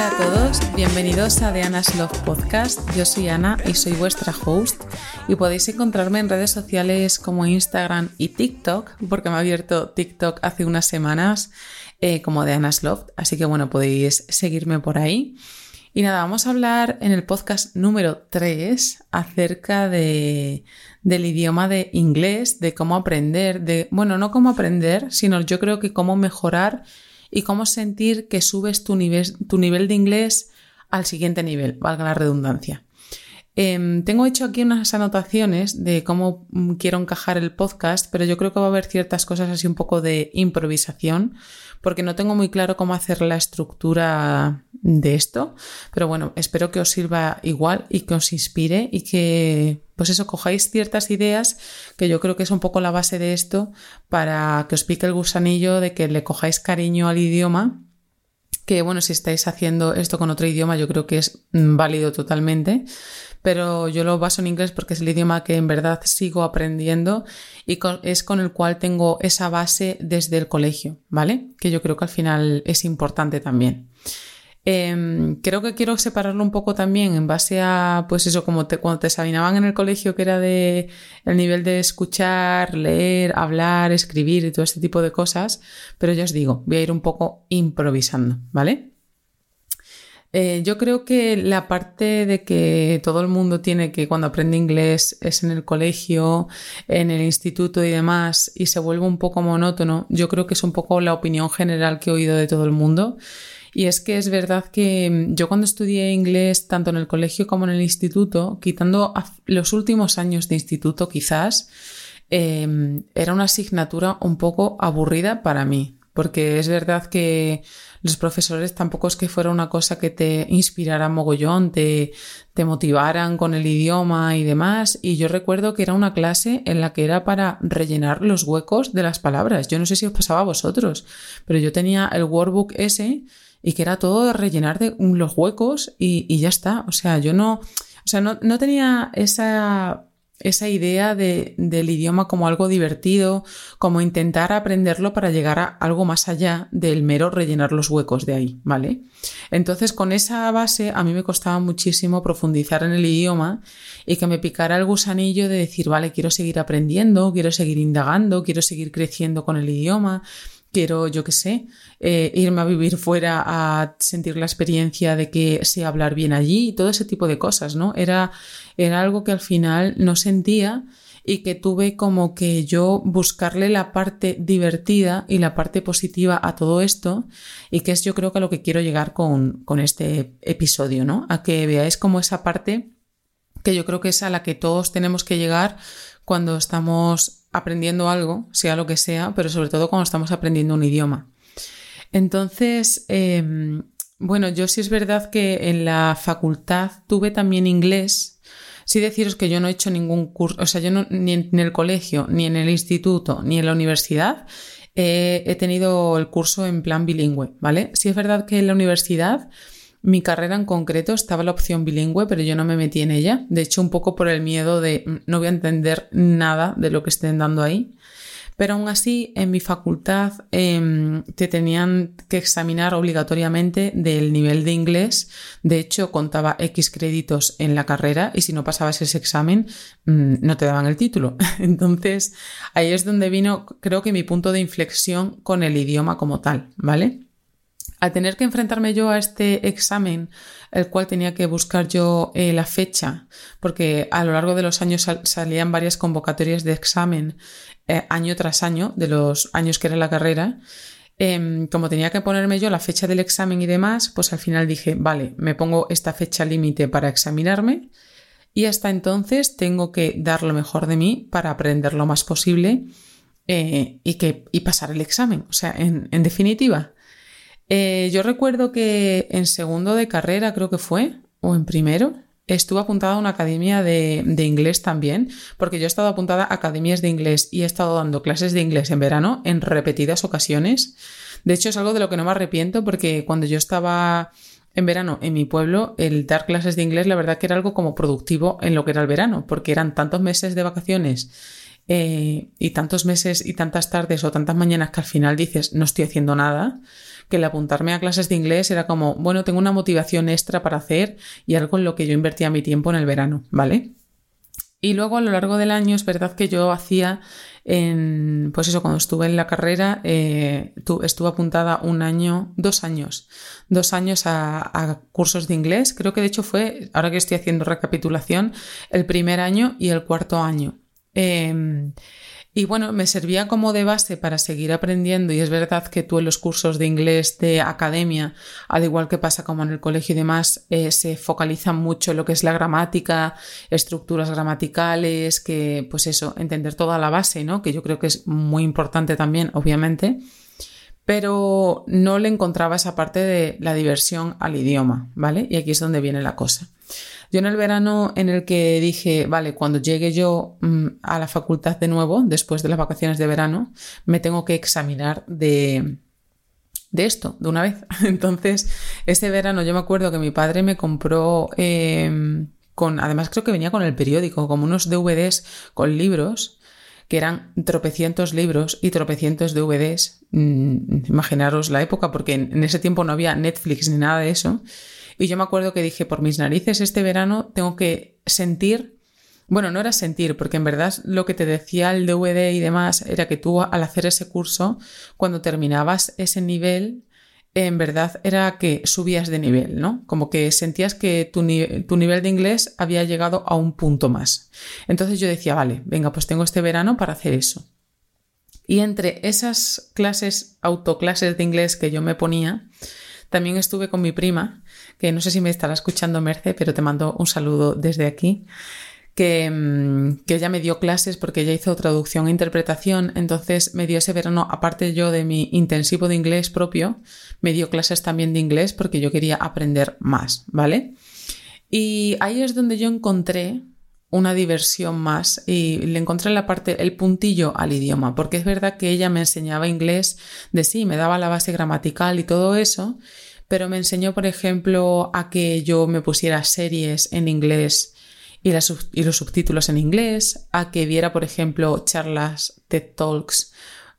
Hola a todos, bienvenidos a The Anna's Love Podcast. Yo soy Ana y soy vuestra host y podéis encontrarme en redes sociales como Instagram y TikTok, porque me ha abierto TikTok hace unas semanas eh, como The Anna's Love, así que bueno, podéis seguirme por ahí. Y nada, vamos a hablar en el podcast número 3 acerca de, del idioma de inglés, de cómo aprender, de, bueno, no cómo aprender, sino yo creo que cómo mejorar y cómo sentir que subes tu nivel, tu nivel de inglés al siguiente nivel, valga la redundancia. Em, tengo hecho aquí unas anotaciones de cómo mm, quiero encajar el podcast, pero yo creo que va a haber ciertas cosas así un poco de improvisación, porque no tengo muy claro cómo hacer la estructura de esto. Pero bueno, espero que os sirva igual y que os inspire y que, pues eso, cojáis ciertas ideas que yo creo que es un poco la base de esto para que os pique el gusanillo de que le cojáis cariño al idioma que bueno, si estáis haciendo esto con otro idioma, yo creo que es mm, válido totalmente, pero yo lo baso en inglés porque es el idioma que en verdad sigo aprendiendo y es con el cual tengo esa base desde el colegio, ¿vale? Que yo creo que al final es importante también. Em, creo que quiero separarlo un poco también en base a, pues eso, como cuando te examinaban en el colegio, que era de el nivel de escuchar, leer, hablar, escribir y todo este tipo de cosas, pero ya os digo, voy a ir un poco improvisando, ¿vale? Eh, yo creo que la parte de que todo el mundo tiene que cuando aprende inglés es en el colegio, en el instituto y demás, y se vuelve un poco monótono, yo creo que es un poco la opinión general que he oído de todo el mundo. Y es que es verdad que yo cuando estudié inglés, tanto en el colegio como en el instituto, quitando los últimos años de instituto quizás, em, era una asignatura un poco aburrida para mí, porque es verdad que los profesores tampoco es que fuera una cosa que te inspirara mogollón, te, te motivaran con el idioma y demás. Y yo recuerdo que era una clase en la que era para rellenar los huecos de las palabras. Yo no sé si os pasaba a vosotros, pero yo tenía el workbook ese y que era todo rellenar de los huecos y, y ya está. O sea, yo no, o sea, no, no tenía esa esa idea de, del idioma como algo divertido, como intentar aprenderlo para llegar a algo más allá del mero rellenar los huecos de ahí, ¿vale? Entonces, con esa base, a mí me costaba muchísimo profundizar en el idioma y que me picara el gusanillo de decir, vale, quiero seguir aprendiendo, quiero seguir indagando, quiero seguir creciendo con el idioma, quiero, yo qué sé, eh, irme a vivir fuera a sentir la experiencia de que sé hablar bien allí y todo ese tipo de cosas, ¿no? Era, era algo que al final no sentía y que tuve como que yo buscarle la parte divertida y la parte positiva a todo esto y que es yo creo que a lo que quiero llegar con, con este episodio, ¿no? A que veáis como esa parte que yo creo que es a la que todos tenemos que llegar cuando estamos aprendiendo algo, sea lo que sea, pero sobre todo cuando estamos aprendiendo un idioma. Entonces, em, bueno, yo sí es verdad que en la facultad tuve también inglés. Sí deciros que yo no he hecho ningún curso, o sea, yo ni en el colegio, ni en el instituto, ni en la universidad he tenido el curso en plan bilingüe, ¿vale? Sí es verdad que en la universidad mi carrera en concreto estaba la opción bilingüe, pero yo no me metí en ella. De hecho, un poco por el miedo de mm, no voy a entender nada de lo que estén dando ahí. Pero aún así, en mi facultad em, te tenían que examinar obligatoriamente del nivel de inglés. De hecho, contaba X créditos en la carrera y si no pasabas ese examen, mm, no te daban el título. Entonces, ahí es donde vino, creo que mi punto de inflexión con el idioma como tal, ¿vale? Al tener que enfrentarme yo a este examen, el cual tenía que buscar yo eh, la fecha, porque a lo largo de los años salían varias convocatorias de examen eh, año tras año, de los años que era la carrera, em, como tenía que ponerme yo la fecha del examen y demás, pues al final dije, vale, me pongo esta fecha límite para examinarme y hasta entonces tengo que dar lo mejor de mí para aprender lo más posible eh, y, que, y pasar el examen. O sea, en definitiva, eh, yo recuerdo que en segundo de carrera, creo que fue, o en primero, estuve apuntada a una academia de, inglés también, porque yo he estado apuntada a academias de inglés y he estado dando clases de inglés en verano en repetidas ocasiones. De hecho, es algo de lo que no me arrepiento porque cuando yo estaba en verano en mi pueblo, el dar clases de inglés, la verdad que era algo como productivo en lo que era el verano, porque eran tantos meses de vacaciones eh, y tantos meses y tantas tardes o tantas mañanas que al final dices no estoy haciendo nada, que el apuntarme a clases de inglés era como, bueno, tengo una motivación extra para hacer y algo en lo que yo invertía mi tiempo en el verano, ¿vale? Y luego a lo largo del año es verdad que yo hacía en, pues eso, cuando estuve en la carrera, eh, estuve apuntada un año, dos años, dos años a, cursos de inglés. Creo que de hecho fue, ahora que estoy haciendo recapitulación, el primer año y el cuarto año. Em, y bueno, me servía como de base para seguir aprendiendo y es verdad que tú en los cursos de inglés de academia, al igual que pasa como en el colegio y demás, eh, se focaliza mucho en lo que es la gramática, estructuras gramaticales, que pues eso, entender toda la base, ¿no? Que yo creo que es muy importante también, obviamente pero no le encontraba esa parte de la diversión al idioma, ¿vale? Y aquí es donde viene la cosa. Yo en el verano en el que dije, vale, cuando llegue yo mm, a la facultad de nuevo, después de las vacaciones de verano, me tengo que examinar de, de esto, de una vez. Entonces, ese verano yo me acuerdo que mi padre me compró, em, con, además creo que venía con el periódico, como unos DVDs con libros que eran tropecientos libros y tropecientos DVDs. Mm, imaginaros la época, porque en, ese tiempo no había Netflix ni nada de eso. Y yo me acuerdo que dije, por mis narices, este verano tengo que sentir, bueno, no era sentir, porque en verdad lo que te decía el DVD y demás era que tú al hacer ese curso, cuando terminabas ese nivel, en verdad era que subías de nivel, ¿no? Como que sentías que tu, tu, nivel de inglés había llegado a un punto más. Entonces yo decía, vale, venga, pues tengo este verano para hacer eso. Y entre esas clases, autoclases de inglés que yo me ponía, también estuve con mi prima, que no sé si me estará escuchando Merce, pero te mando un saludo desde aquí. Que, mm, que, ella me dio clases porque ella hizo traducción e interpretación, entonces me dio ese verano, aparte yo de mi intensivo de inglés propio, me dio clases también de inglés porque yo quería aprender más, ¿vale? Y ahí es donde yo encontré una diversión más y le encontré la parte, el puntillo al idioma, porque es verdad que ella me enseñaba inglés de sí, me daba la base gramatical y todo eso, pero me enseñó, por ejemplo, a que yo me pusiera series en inglés y, los subtítulos en inglés, a que viera, por ejemplo, charlas TED Talks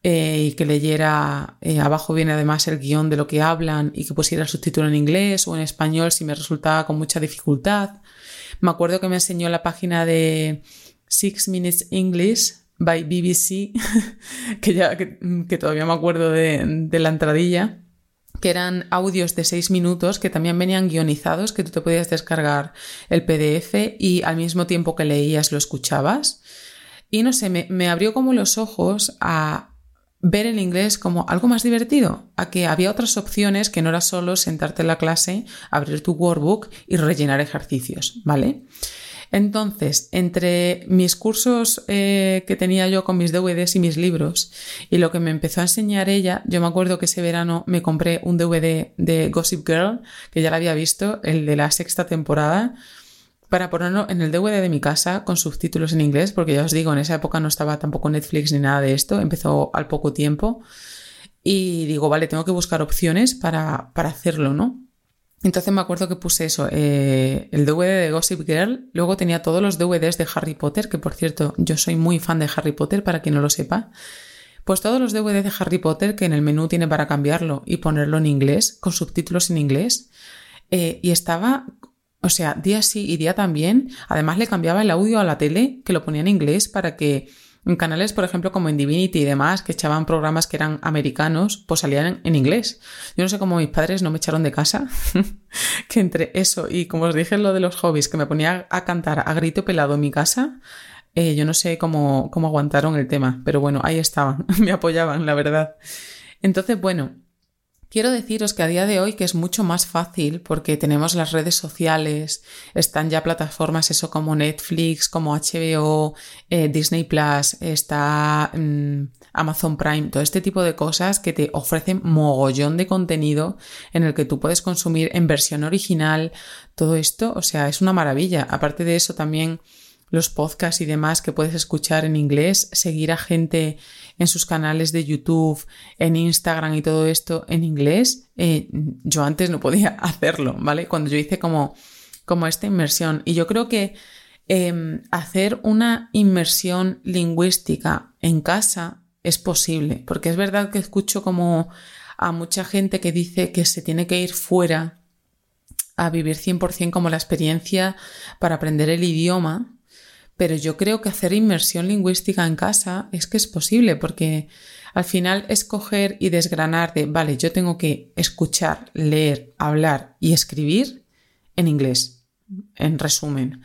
eh, y que leyera, eh, abajo viene además el guion de lo que hablan y que pusiera el subtítulo en inglés o en español si me resultaba con mucha dificultad. Me acuerdo que me enseñó la página de Six Minutes English by BBC, que ya que, todavía me acuerdo de, la entradilla que eran audios de seis minutos que también venían guionizados, que tú te podías descargar el PDF y al mismo tiempo que leías lo escuchabas. Y no sé, me, me abrió como los ojos a, ver el inglés como algo más divertido, a que había otras opciones que no era solo sentarte en la clase, abrir tu workbook y rellenar ejercicios, ¿vale? Entonces, entre mis cursos eh, que tenía yo con mis DVDs y mis libros y lo que me empezó a enseñar ella, yo me acuerdo que ese verano me compré un DVD de Gossip Girl, que ya la había visto, el de la sexta temporada, para ponerlo en el DVD de mi casa con subtítulos en inglés, porque ya os digo, en esa época no estaba tampoco Netflix ni nada de esto, empezó al poco tiempo. Y digo, vale, tengo que buscar opciones para, para hacerlo, ¿no? Entonces me acuerdo que puse eso, eh, el DVD de Gossip Girl, luego tenía todos los DVDs de Harry Potter, que por cierto, yo soy muy fan de Harry Potter, para quien no lo sepa. Pues todos los DVDs de Harry Potter que en el menú tiene para cambiarlo y ponerlo en inglés, con subtítulos en inglés. Eh, y estaba o sea, día sí y día también. Además le cambiaba el audio a la tele, que lo ponía en inglés para que en canales, por ejemplo, como en Divinity y demás, que echaban programas que eran americanos, pues salían en, inglés. Yo no sé cómo mis padres no me echaron de casa, que entre eso y como os dije lo de los hobbies, que me ponía a cantar a grito pelado en mi casa, eh, yo no sé cómo, cómo aguantaron el tema, pero bueno, ahí estaban, me apoyaban, la verdad. Entonces, bueno, Quiero deciros que a día de hoy que es mucho más fácil porque tenemos las redes sociales, están ya plataformas eso como Netflix, como HBO, eh, Disney Plus, está mm, Amazon Prime, todo este tipo de cosas que te ofrecen mogollón de contenido en el que tú puedes consumir en versión original, todo esto, o sea, es una maravilla. Aparte de eso también los podcasts y demás que puedes escuchar en inglés, seguir a gente en sus canales de YouTube, en Instagram y todo esto en inglés, eh, yo antes no podía hacerlo, ¿vale? Cuando yo hice como, como esta inmersión. Y yo creo que Em, hacer una inmersión lingüística en casa es posible, porque es verdad que escucho como a mucha gente que dice que se tiene que ir fuera a vivir 100% como la experiencia para aprender el idioma, pero yo creo que hacer inmersión lingüística en casa es que es posible, porque al final escoger y desgranar de, vale, yo tengo que escuchar, leer, hablar y escribir en inglés, en resumen.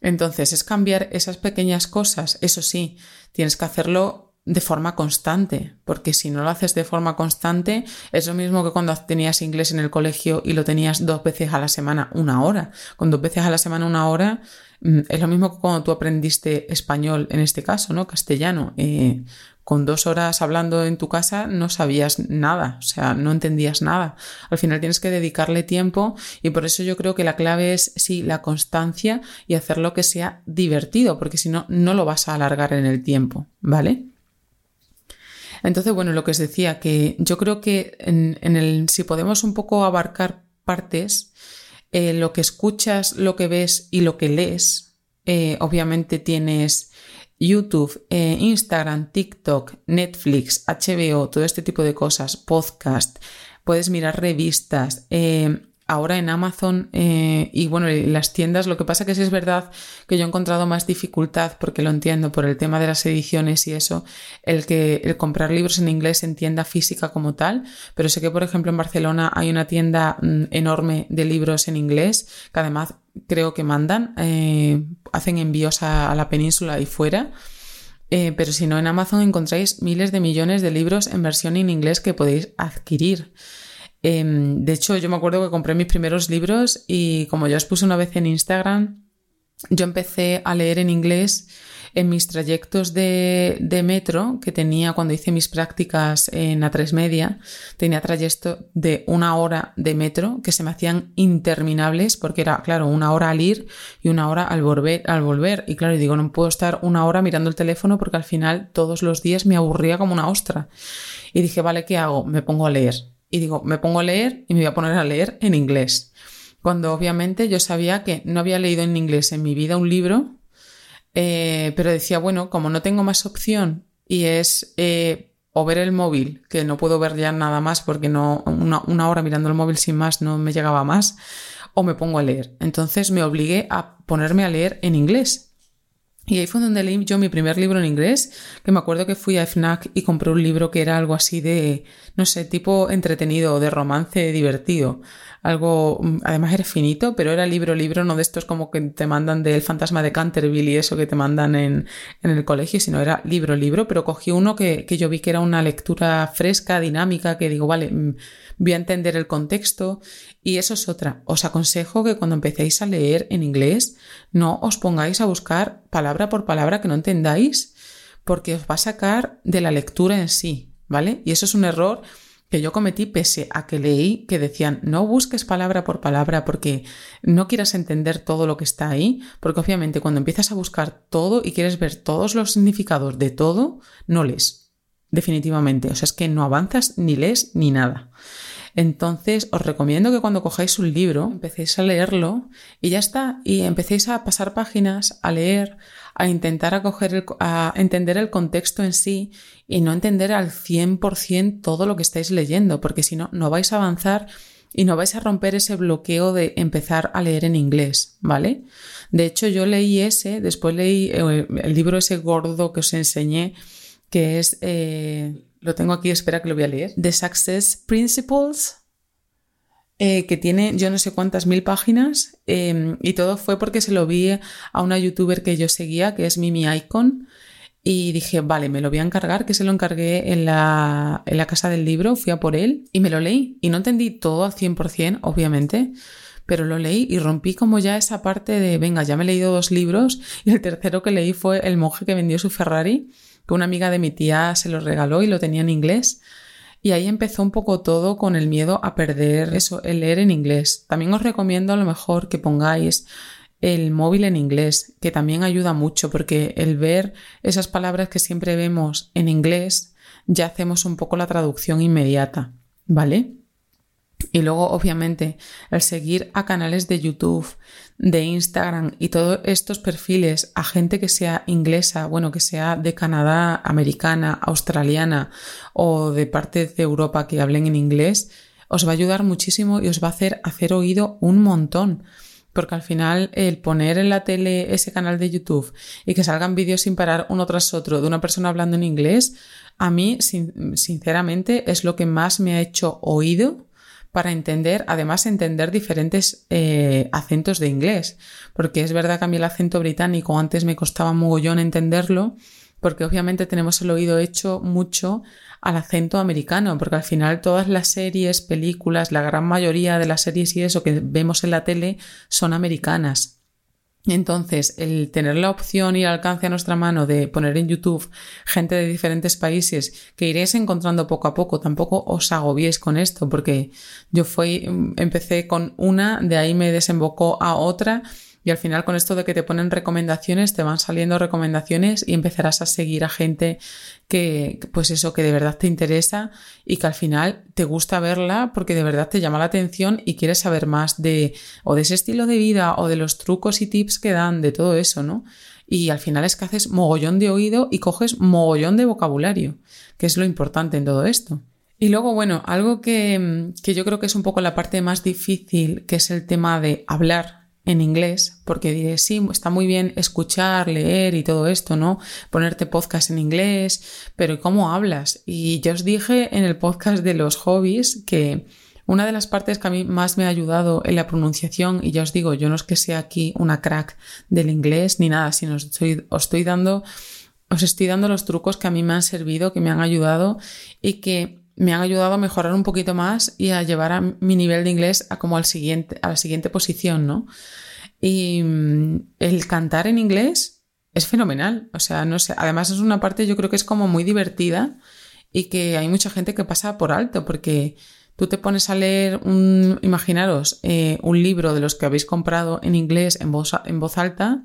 Entonces, es cambiar esas pequeñas cosas. Eso sí, tienes que hacerlo de forma constante, porque si no lo haces de forma constante, es lo mismo que cuando tenías inglés en el colegio y lo tenías dos veces a la semana, una hora. Con dos veces a la semana, una hora, es lo mismo que cuando tú aprendiste español, en este caso, ¿no? Castellano. Eh, con dos horas hablando en tu casa no sabías nada, o sea, no entendías nada. Al final tienes que dedicarle tiempo y por eso yo creo que la clave es, sí, la constancia y hacerlo que sea divertido, porque si no, no lo vas a alargar en el tiempo, ¿vale? Entonces, bueno, lo que os decía, que yo creo que en, el, si podemos un poco abarcar partes, eh, lo que escuchas, lo que ves y lo que lees, eh, obviamente tienes YouTube, eh, Instagram, TikTok, Netflix, HBO, todo este tipo de cosas, podcast, puedes mirar revistas, ahora en Amazon eh, y bueno, las tiendas, lo que pasa que sí es verdad que yo he encontrado más dificultad, porque lo entiendo por el tema de las ediciones y eso, el que el comprar libros en inglés en tienda física como tal, pero sé que por ejemplo en Barcelona hay una tienda mm, enorme de libros en inglés que además creo que mandan, eh, hacen envíos a, la península y fuera. Eh, pero si no, en Amazon encontráis miles de millones de libros en versión en inglés que podéis adquirir. Em, de hecho, yo me acuerdo que compré mis primeros libros y como ya os puse una vez en Instagram, yo empecé a leer en inglés en mis trayectos de, metro que tenía cuando hice mis prácticas en A3 Media. Tenía trayectos de una hora de metro que se me hacían interminables porque era, claro, una hora al ir y una hora al volver. Al volver. Y claro, digo, no puedo estar una hora mirando el teléfono porque al final todos los días me aburría como una ostra. Y dije, vale, ¿qué hago? Me pongo a leer y digo, me pongo a leer y me voy a poner a leer en inglés. Cuando obviamente yo sabía que no había leído en inglés en mi vida un libro, eh, pero decía, bueno, como no tengo más opción y es eh, o ver el móvil, que no puedo ver ya nada más porque no, una, una hora mirando el móvil sin más no me llegaba más, o me pongo a leer. Entonces me obligué a ponerme a leer en inglés. Y ahí fue donde leí yo mi primer libro en inglés, que me acuerdo que fui a FNAC y compré un libro que era algo así de, no sé, tipo entretenido, de romance divertido. Algo, mm, además era finito, pero era libro, libro, no de estos como que te mandan del fantasma de Canterville y eso que te mandan en, en el colegio, sino era libro, libro, pero cogí uno que, que, yo vi que era una lectura fresca, dinámica, que digo, vale, voy a entender el contexto y eso es otra. Os aconsejo que cuando empecéis a leer en inglés, no os pongáis a buscar palabra por palabra que no entendáis, porque os va a sacar de la lectura en sí, ¿vale? Y eso es un error que yo cometí pese a que leí que decían no busques palabra por palabra porque no quieras entender todo lo que está ahí, porque obviamente cuando empiezas a buscar todo y quieres ver todos los significados de todo, no lees. Definitivamente. O sea, es que no avanzas ni lees ni nada. Entonces, os recomiendo que cuando cojáis un libro, empecéis a leerlo y ya está, y empecéis a pasar páginas, a leer, a intentar acoger a entender el contexto en sí y no entender al 100% todo lo que estáis leyendo, porque si no, no vais a avanzar y no vais a romper ese bloqueo de empezar a leer en inglés, ¿vale? De hecho, yo leí ese, después leí eh, el libro ese gordo que os enseñé, que es, eh, lo tengo aquí, espera que lo voy a leer, The Success Principles eh, que tiene yo no sé cuántas mil páginas em, y todo fue porque se lo vi a una youtuber que yo seguía, que es Mimi Icon, y dije, vale, me lo voy a encargar, que se lo encargué en la, en la casa del libro, fui a por él y me lo leí. Y no entendí todo al 100%, obviamente, pero lo leí y rompí como ya esa parte de, venga, ya me he leído dos libros y el tercero que leí fue El monje que vendió su Ferrari, que una amiga de mi tía se lo regaló y lo tenía en inglés. Y ahí empezó un poco todo con el miedo a perder eso, el leer en inglés. También os recomiendo a lo mejor que pongáis el móvil en inglés, que también ayuda mucho porque el ver esas palabras que siempre vemos en inglés, ya hacemos un poco la traducción inmediata, ¿vale? Y luego, obviamente, el seguir a canales de YouTube, de Instagram y todos estos perfiles a gente que sea inglesa, bueno, que sea de Canadá, americana, australiana o de partes de Europa que hablen en inglés, os va a ayudar muchísimo y os va a hacer hacer oído un montón. Porque al final el poner en la tele ese canal de YouTube y que salgan vídeos sin parar uno tras otro de una persona hablando en inglés, a mí, sinceramente, es lo que más me ha hecho oído para entender, además entender diferentes eh, acentos de inglés, porque es verdad que a mí el acento británico antes me costaba mogollón entenderlo, porque obviamente tenemos el oído hecho mucho al acento americano, porque al final todas las series, películas, la gran mayoría de las series y eso que vemos en la tele son americanas. Entonces, el tener la opción y el alcance a nuestra mano de poner en YouTube gente de diferentes países que iréis encontrando poco a poco, tampoco os agobiéis con esto, porque yo fui, empecé con una, de ahí me desembocó a otra y al final con esto de que te ponen recomendaciones, te van saliendo recomendaciones y empezarás a seguir a gente que, pues eso, que de verdad te interesa y que al final te gusta verla porque de verdad te llama la atención y quieres saber más de, o de ese estilo de vida o de los trucos y tips que dan, de todo eso, ¿no? Y al final es que haces mogollón de oído y coges mogollón de vocabulario, que es lo importante en todo esto. Y luego, bueno, algo que, que yo creo que es un poco la parte más difícil, que es el tema de hablar en inglés, porque diré, sí, está muy bien escuchar, leer y todo esto, ¿no? Ponerte podcast en inglés, pero ¿cómo hablas? Y yo os dije en el podcast de los hobbies que una de las partes que a mí más me ha ayudado en la pronunciación, y ya os digo, yo no es que sea aquí una crack del inglés ni nada, sino os estoy, os estoy dando, os estoy dando los trucos que a mí me han servido, que me han ayudado y que me han ayudado a mejorar un poquito más y a llevar a mi nivel de inglés a como al siguiente, a la siguiente posición, ¿no? Y mm, el cantar en inglés es fenomenal. O sea, no sé, además es una parte yo creo que es como muy divertida y que hay mucha gente que pasa por alto porque tú te pones a leer un, imaginaros, eh, un libro de los que habéis comprado en inglés en voz, en voz alta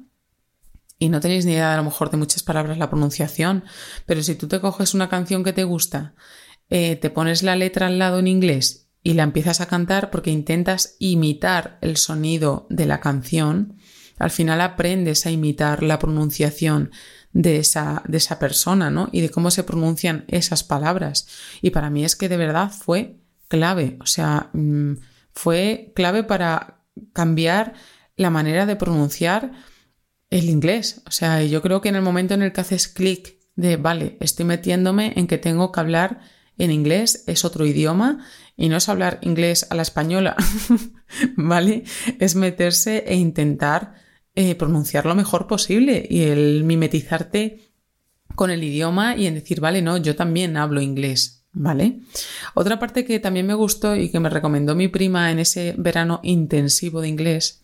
y no tenéis ni idea a lo mejor de muchas palabras la pronunciación, pero si tú te coges una canción que te gusta eh, te pones la letra al lado en inglés y la empiezas a cantar porque intentas imitar el sonido de la canción, al final aprendes a imitar la pronunciación de esa, de esa persona, ¿no? Y de cómo se pronuncian esas palabras. Y para mí es que de verdad fue clave, o sea, mm, fue clave para cambiar la manera de pronunciar el inglés. O sea, yo creo que en el momento en el que haces clic de, vale, estoy metiéndome en que tengo que hablar en inglés, es otro idioma y no es hablar inglés a la española, ¿vale? Es meterse e intentar eh, pronunciar lo mejor posible y el mimetizarte con el idioma y en decir, vale, no, yo también hablo inglés, ¿vale? Otra parte que también me gustó y que me recomendó mi prima en ese verano intensivo de inglés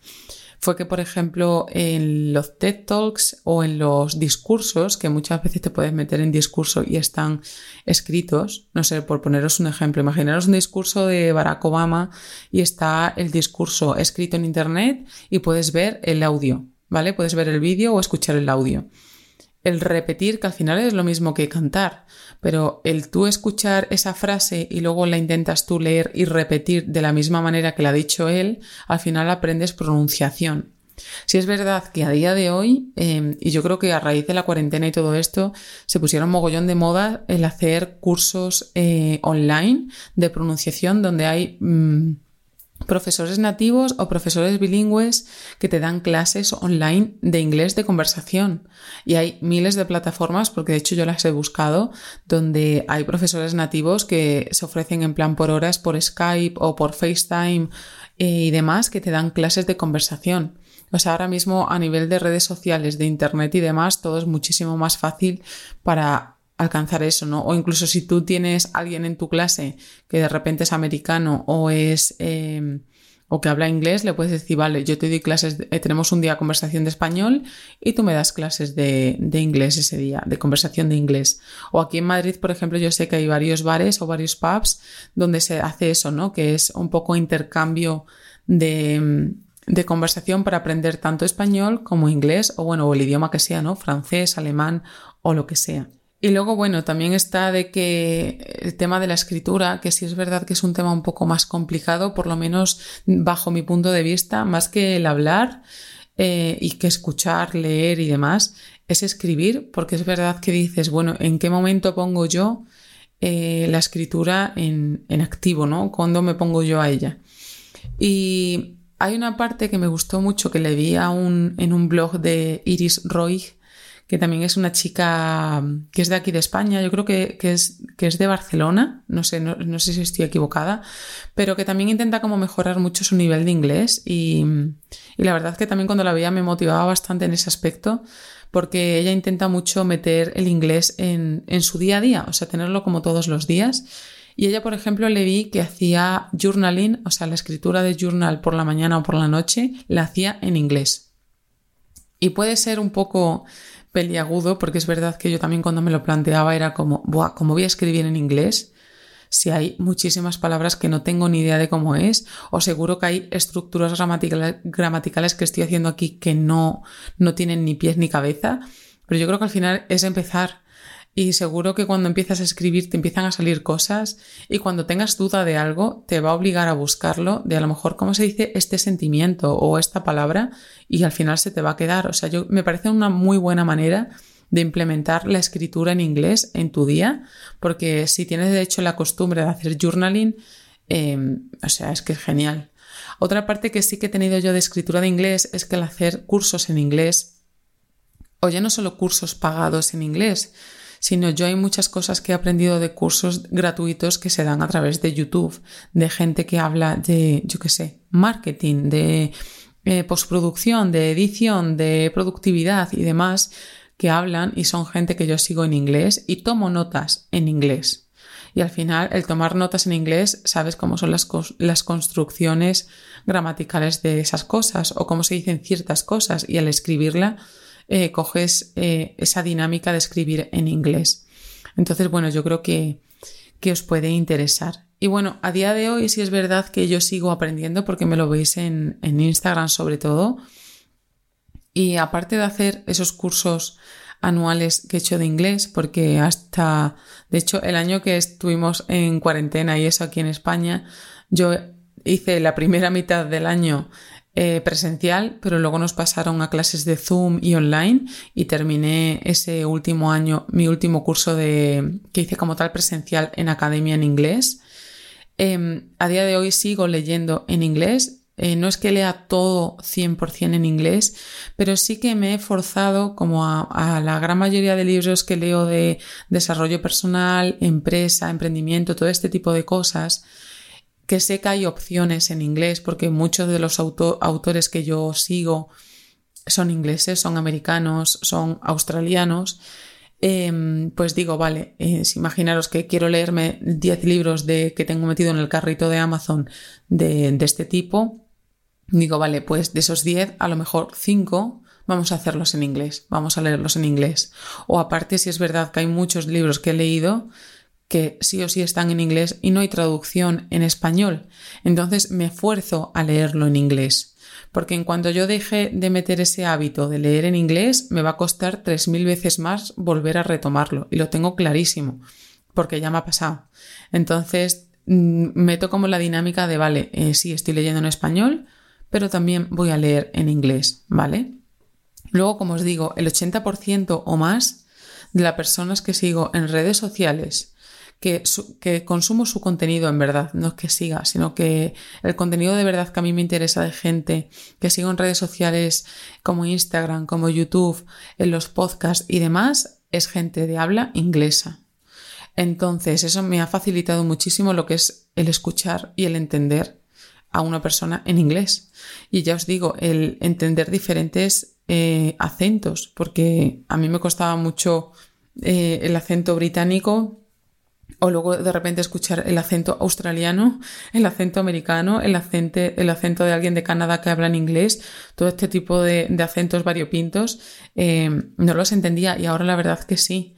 fue que, por ejemplo, en los TED Talks o en los discursos, que muchas veces te puedes meter en discurso y están escritos, no sé, por poneros un ejemplo, imaginaros un discurso de Barack Obama y está el discurso escrito en Internet y puedes ver el audio, ¿vale? Puedes ver el vídeo o escuchar el audio el repetir, que al final es lo mismo que cantar, pero el tú escuchar esa frase y luego la intentas tú leer y repetir de la misma manera que la ha dicho él, al final aprendes pronunciación. Si es verdad que a día de hoy, em, y yo creo que a raíz de la cuarentena y todo esto, se pusieron mogollón de moda el hacer cursos eh, online de pronunciación donde hay... Mm, profesores nativos o profesores bilingües que te dan clases online de inglés de conversación. Y hay miles de plataformas, porque de hecho yo las he buscado, donde hay profesores nativos que se ofrecen en plan por horas por Skype o por FaceTime eh, y demás que te dan clases de conversación. O sea, ahora mismo a nivel de redes sociales, de Internet y demás, todo es muchísimo más fácil para alcanzar eso, ¿no? O incluso si tú tienes alguien en tu clase que de repente es americano o es em, o que habla inglés, le puedes decir, vale, yo te doy clases, eh, tenemos un día conversación de español y tú me das clases de, de, inglés ese día, de conversación de inglés. O aquí en Madrid, por ejemplo, yo sé que hay varios bares o varios pubs donde se hace eso, ¿no? Que es un poco intercambio de, de conversación para aprender tanto español como inglés o bueno, o el idioma que sea, ¿no? Francés, alemán o lo que sea. Y luego, bueno, también está de que el tema de la escritura, que sí es verdad que es un tema un poco más complicado, por lo menos bajo mi punto de vista, más que el hablar eh, y que escuchar, leer y demás, es escribir, porque es verdad que dices, bueno, ¿en qué momento pongo yo eh, la escritura en, en activo, ¿no? ¿Cuándo me pongo yo a ella? Y hay una parte que me gustó mucho que le vi en un blog de Iris Roy, que también es una chica que es de aquí de España, yo creo que, es, que es de Barcelona, no sé, no, sé si estoy equivocada, pero que también intenta como mejorar mucho su nivel de inglés y, la verdad que también cuando la veía me motivaba bastante en ese aspecto porque ella intenta mucho meter el inglés en, en su día a día, o sea, tenerlo como todos los días. Y ella, por ejemplo, le vi que hacía journaling, o sea, la escritura de journal por la mañana o por la noche, la hacía en inglés. Y puede ser un poco peliagudo, porque es verdad que yo también cuando me lo planteaba era como, Buah, ¿cómo voy a escribir en inglés? Si hay muchísimas palabras que no tengo ni idea de cómo es, o seguro que hay estructuras gramaticales que estoy haciendo aquí que no, no tienen ni pies ni cabeza. Pero yo creo que al final es empezar y seguro que cuando empiezas a escribir te empiezan a salir cosas y cuando tengas duda de algo te va a obligar a buscarlo de a lo mejor cómo se dice este sentimiento o esta palabra y al final se te va a quedar. O sea, yo me parece una muy buena manera de implementar la escritura en inglés en tu día porque si tienes de hecho la costumbre de hacer journaling, em, o sea, es que es genial. Otra parte que sí que he tenido yo de escritura de inglés es que el hacer cursos en inglés, o ya no solo cursos pagados en inglés, sino yo hay muchas cosas que he aprendido de cursos gratuitos que se dan a través de YouTube, de gente que habla de, yo qué sé, marketing, de eh, postproducción, de edición, de productividad y demás, que hablan y son gente que yo sigo en inglés y tomo notas en inglés. Y al final, el tomar notas en inglés, sabes cómo son las, las construcciones gramaticales de esas cosas o cómo se dicen ciertas cosas y al escribirla eh, coges eh, esa dinámica de escribir en inglés. Entonces, bueno, yo creo que, que os puede interesar. Y bueno, a día de hoy sí es verdad que yo sigo aprendiendo porque me lo veis en, en Instagram sobre todo. Y aparte de hacer esos cursos anuales que he hecho de inglés, porque hasta, de hecho, el año que estuvimos en cuarentena y eso aquí en España, yo hice la primera mitad del año eh, presencial, pero luego nos pasaron a clases de Zoom y online y terminé ese último año, mi último curso de, que hice como tal presencial en academia en inglés. Em, a día de hoy sigo leyendo en inglés. Eh, no es que lea todo 100% en inglés, pero sí que me he forzado como a, a la gran mayoría de libros que leo de desarrollo personal, empresa, emprendimiento, todo este tipo de cosas que sé que hay opciones en inglés porque muchos de los autores que yo sigo son ingleses, son americanos, son australianos. Em, pues digo, vale, imaginaros que quiero leerme 10 libros de, que tengo metido en el carrito de Amazon de, de este tipo. Digo, vale, pues de esos 10, a lo mejor 5 vamos a hacerlos en inglés, vamos a leerlos en inglés. O aparte, si es verdad que hay muchos libros que he leído que sí o sí están en inglés y no hay traducción en español. Entonces me esfuerzo a leerlo en inglés. Porque en cuanto yo deje de meter ese hábito de leer en inglés, me va a costar 3.000 veces más volver a retomarlo. Y lo tengo clarísimo, porque ya me ha pasado. Entonces mm, meto como la dinámica de, vale, eh, sí estoy leyendo en español, pero también voy a leer en inglés, ¿vale? Luego, como os digo, el 80% o más de las personas que sigo en redes sociales que, consumo su contenido en verdad, no es que siga, sino que el contenido de verdad que a mí me interesa de gente que sigo en redes sociales como Instagram, como YouTube, en los podcasts y demás, es gente de habla inglesa. Entonces, eso me ha facilitado muchísimo lo que es el escuchar y el entender a una persona en inglés. Y ya os digo, el entender diferentes eh, acentos, porque a mí me costaba mucho eh, el acento británico o luego de repente escuchar el acento australiano, el acento americano, el acento, el acento de alguien de Canadá que habla en inglés, todo este tipo de, acentos variopintos, eh, no los entendía y ahora la verdad que sí.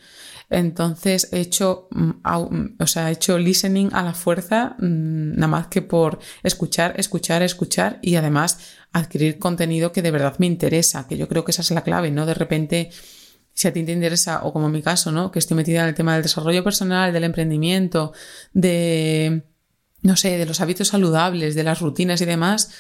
Entonces he hecho, mm, o sea, he hecho listening a la fuerza, mm, nada más que por escuchar, escuchar, escuchar y además adquirir contenido que de verdad me interesa, que yo creo que esa es la clave, ¿no? De repente si a ti te interesa, o como en mi caso, ¿no? Que estoy metida en el tema del desarrollo personal, del emprendimiento, de, no sé, de los hábitos saludables, de las rutinas y demás,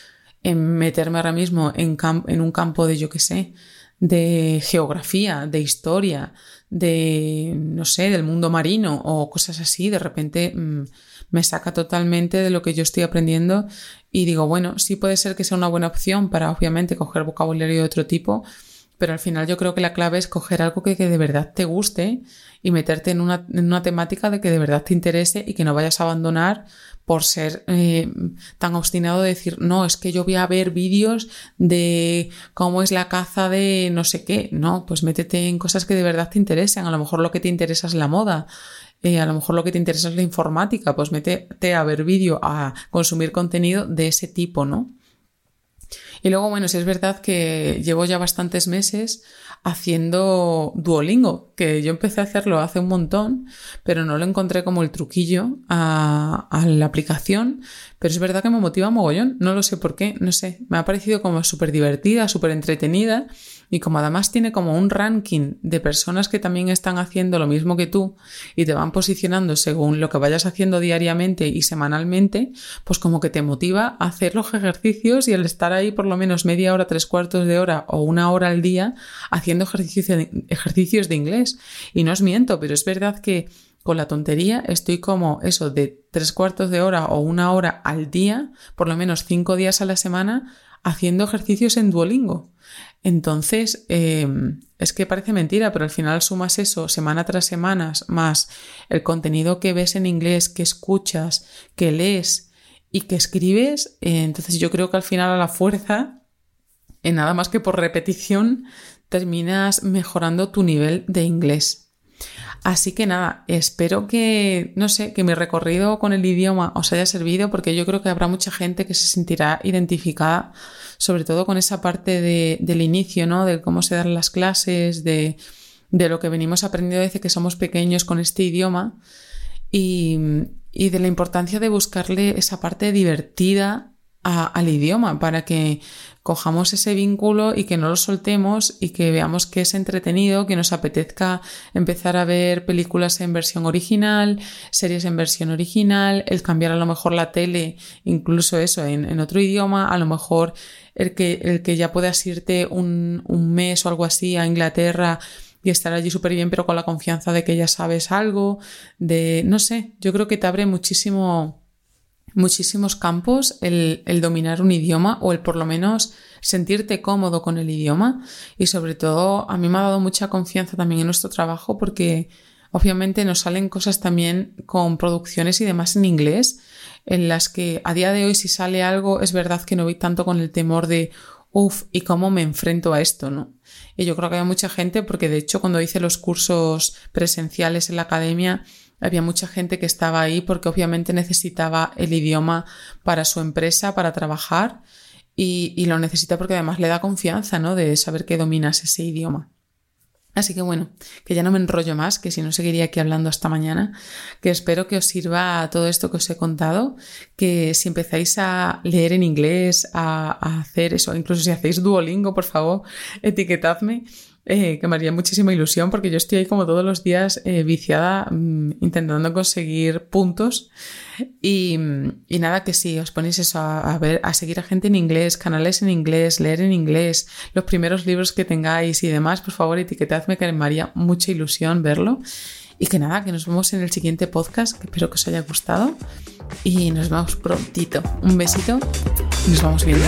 en meterme ahora mismo en, en un campo de, yo qué sé, de geografía, de historia, de, no sé, del mundo marino o cosas así, de repente mm, me saca totalmente de lo que yo estoy aprendiendo y digo, bueno, sí puede ser que sea una buena opción para obviamente coger vocabulario de otro tipo, pero al final yo creo que la clave es coger algo que, de verdad te guste y meterte en una, en una, temática de que de verdad te interese y que no vayas a abandonar por ser eh, tan obstinado de decir, no, es que yo voy a ver vídeos de cómo es la caza de no sé qué. No, pues métete en cosas que de verdad te interesen. A lo mejor lo que te interesa es la moda. Eh, a lo mejor lo que te interesa es la informática, pues métete a ver vídeo, a consumir contenido de ese tipo, ¿no? Y luego, bueno, si es verdad que llevo ya bastantes meses haciendo Duolingo, que yo empecé a hacerlo hace un montón, pero no lo encontré como el truquillo a, la aplicación, pero es verdad que me motiva mogollón, no lo sé por qué, no sé, me ha parecido como súper divertida, súper entretenida y como además tiene como un ranking de personas que también están haciendo lo mismo que tú y te van posicionando según lo que vayas haciendo diariamente y semanalmente, pues como que te motiva a hacer los ejercicios y el estar ahí por lo menos media hora, tres cuartos de hora o una hora al día haciendo de, ejercicios de inglés. Y no os miento, pero es verdad que con la tontería estoy como eso de tres cuartos de hora o una hora al día, por lo menos cinco días a la semana, haciendo ejercicios en Duolingo. Entonces, em, es que parece mentira, pero al final sumas eso semana tras semana, más el contenido que ves en inglés, que escuchas, que lees y que escribes. Eh, entonces yo creo que al final a la fuerza, en nada más que por repetición, terminas mejorando tu nivel de inglés. Así que nada, espero que, no sé, que mi recorrido con el idioma os haya servido porque yo creo que habrá mucha gente que se sentirá identificada, sobre todo con esa parte de, del inicio, ¿no? De cómo se dan las clases, de, de lo que venimos aprendiendo desde que somos pequeños con este idioma y, y de la importancia de buscarle esa parte divertida al idioma para que cojamos ese vínculo y que no lo soltemos y que veamos que es entretenido, que nos apetezca empezar a ver películas en versión original, series en versión original, el cambiar a lo mejor la tele, incluso eso en, otro idioma, a lo mejor el que, el que ya puedas irte un, un mes o algo así a Inglaterra y estar allí súper bien, pero con la confianza de que ya sabes algo, de, no sé, yo creo que te abre muchísimo muchísimos campos el, el, dominar un idioma o el por lo menos sentirte cómodo con el idioma y sobre todo a mí me ha dado mucha confianza también en nuestro trabajo porque obviamente nos salen cosas también con producciones y demás en inglés en las que a día de hoy si sale algo es verdad que no voy tanto con el temor de uff, ¿y cómo me enfrento a esto? ¿no? Y yo creo que hay mucha gente porque de hecho cuando hice los cursos presenciales en la academia había mucha gente que estaba ahí porque obviamente necesitaba el idioma para su empresa, para trabajar y, lo necesita porque además le da confianza, ¿no? De saber que dominas ese idioma. Así que bueno, que ya no me enrollo más, que si no seguiría aquí hablando hasta mañana, que espero que os sirva todo esto que os he contado, que si empezáis a leer en inglés, a, a hacer eso, incluso si hacéis Duolingo, por favor, etiquetadme eh, que me haría muchísima ilusión porque yo estoy ahí como todos los días eh, viciada mm, intentando conseguir puntos. Y, y, nada que si os ponéis eso a, ver a seguir a gente en inglés canales en inglés leer en inglés los primeros libros que tengáis y demás por favor etiquetadme que me haría mucha ilusión verlo. Y que nada que nos vemos en el siguiente podcast que espero que os haya gustado. Y nos vemos prontito. Un besito y nos vamos viendo